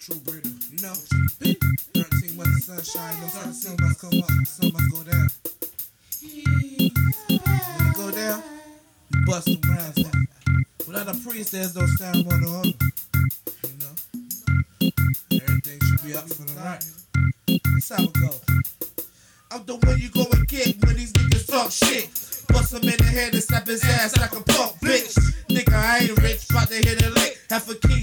true breeder. Know, 13 months of sunshine, no sun, must come up, sun must go down. When you go down, you bust the rounds out. Without a priest, there's no ceremony on it. You know, everything should be up for the night. That's how it go. I'm the one you go and get when these niggas talk shit. Bust him in the head and slap his ass like a punk bitch. Nigga, I ain't rich, bout to hit a lick. Half a key,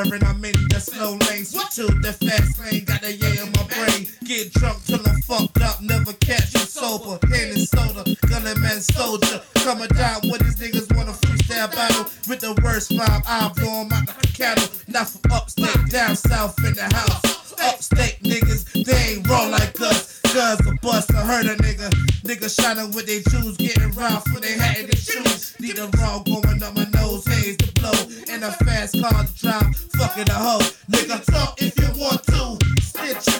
I'm in the slow lane. Switch to the fast lane, got the yeah in my brain. Get drunk till I'm fucked up, never catch you sober. Hand and soda, gunning man soldier. Coming down when these niggas wanna freestyle battle. With the worst rhyme, I'll blow 'em out a cattle. Not from upstate, down south in the house. Upstate niggas, they ain't raw like us. Cuz a bust, I heard a nigga. Nigga shining with their shoes, getting rough when they had their shoes. Need a raw going up my nose, haze to blow. And a fast car to drive, fucking a hoe. Nigga, talk if you want to. Stitch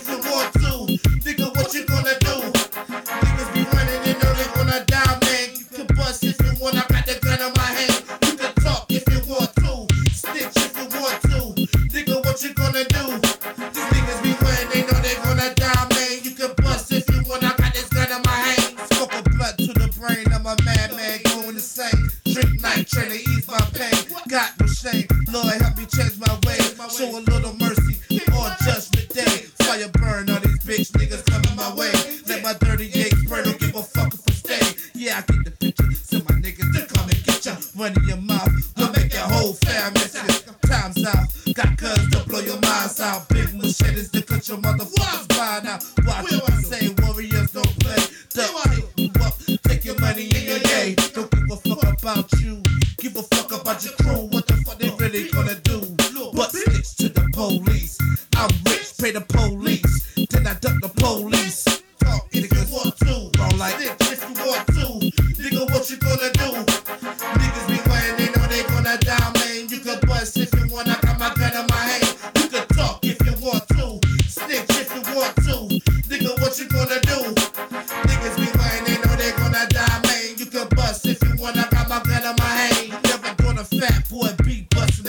to ease my pain. Got no shame, Lord help me change my ways. Show a little mercy on judgment day. Fire burn all these bitch niggas coming my way. Let my dirty eggs burn, don't give a fuck if I stay. Yeah, I get the picture. Send my niggas to come and get ya. Run in your mouth, we'll make your whole fam miss. Time's out, got guns to blow your minds out. Big machetes to cut your motherfuckers mind out. Watch what I say, warriors don't play. Duck, take you up, take your money in your day. Don't give a fuck about you. Fuck about your crew. What the fuck they really gonna do? But snitch to the police. I'm rich, pay the police. Then I duck the police. Talk you want to. Bro, like snitch you want to. Nigga, what you gonna do? Niggas be playing, they oh, know they gonna die, man. You can bust if you want,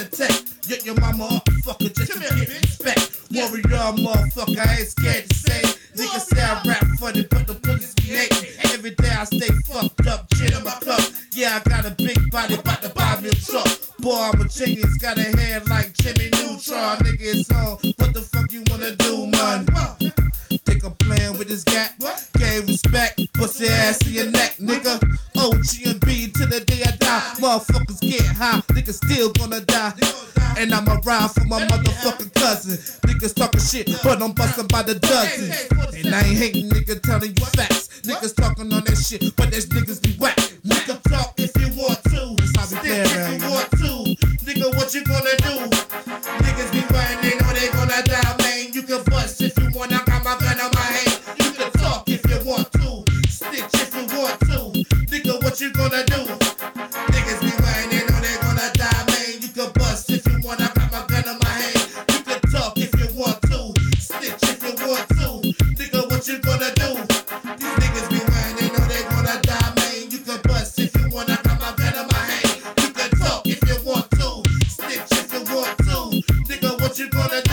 the tech. Get your mama up, fucker, just to get respect. Warrior, motherfucker, I ain't scared to say. Niggas say I rap funny, but the police be hating. Every day I stay fucked up, shit in my cup. Yeah, I got a big body, bout to buy me a truck. Boy, I'm a genius, got a head like Jimmy Neutron. Nigga, it's on. What the fuck you wanna do, man? Think I'm playing with this gat? Gave respect, pussy ass in your neck, nigga. OG and B to the day I die. Motherfuckers get high, niggas still gonna die. And I'm around for my motherfucking cousin. Niggas talking shit, but I'm busting by the dozen. And I ain't hating, nigga, telling you facts. Niggas talking on that shit, but there's niggas be whack. Nigga, talk if you want to. Stick if you want to. Nigga, what you gonna do? Niggas be running, they know they gonna die, man. You can bust if you want, I got my gun in my hand. You can talk if you want to. Stitch if you want to. Nigga, what you gonna do? what you gonna?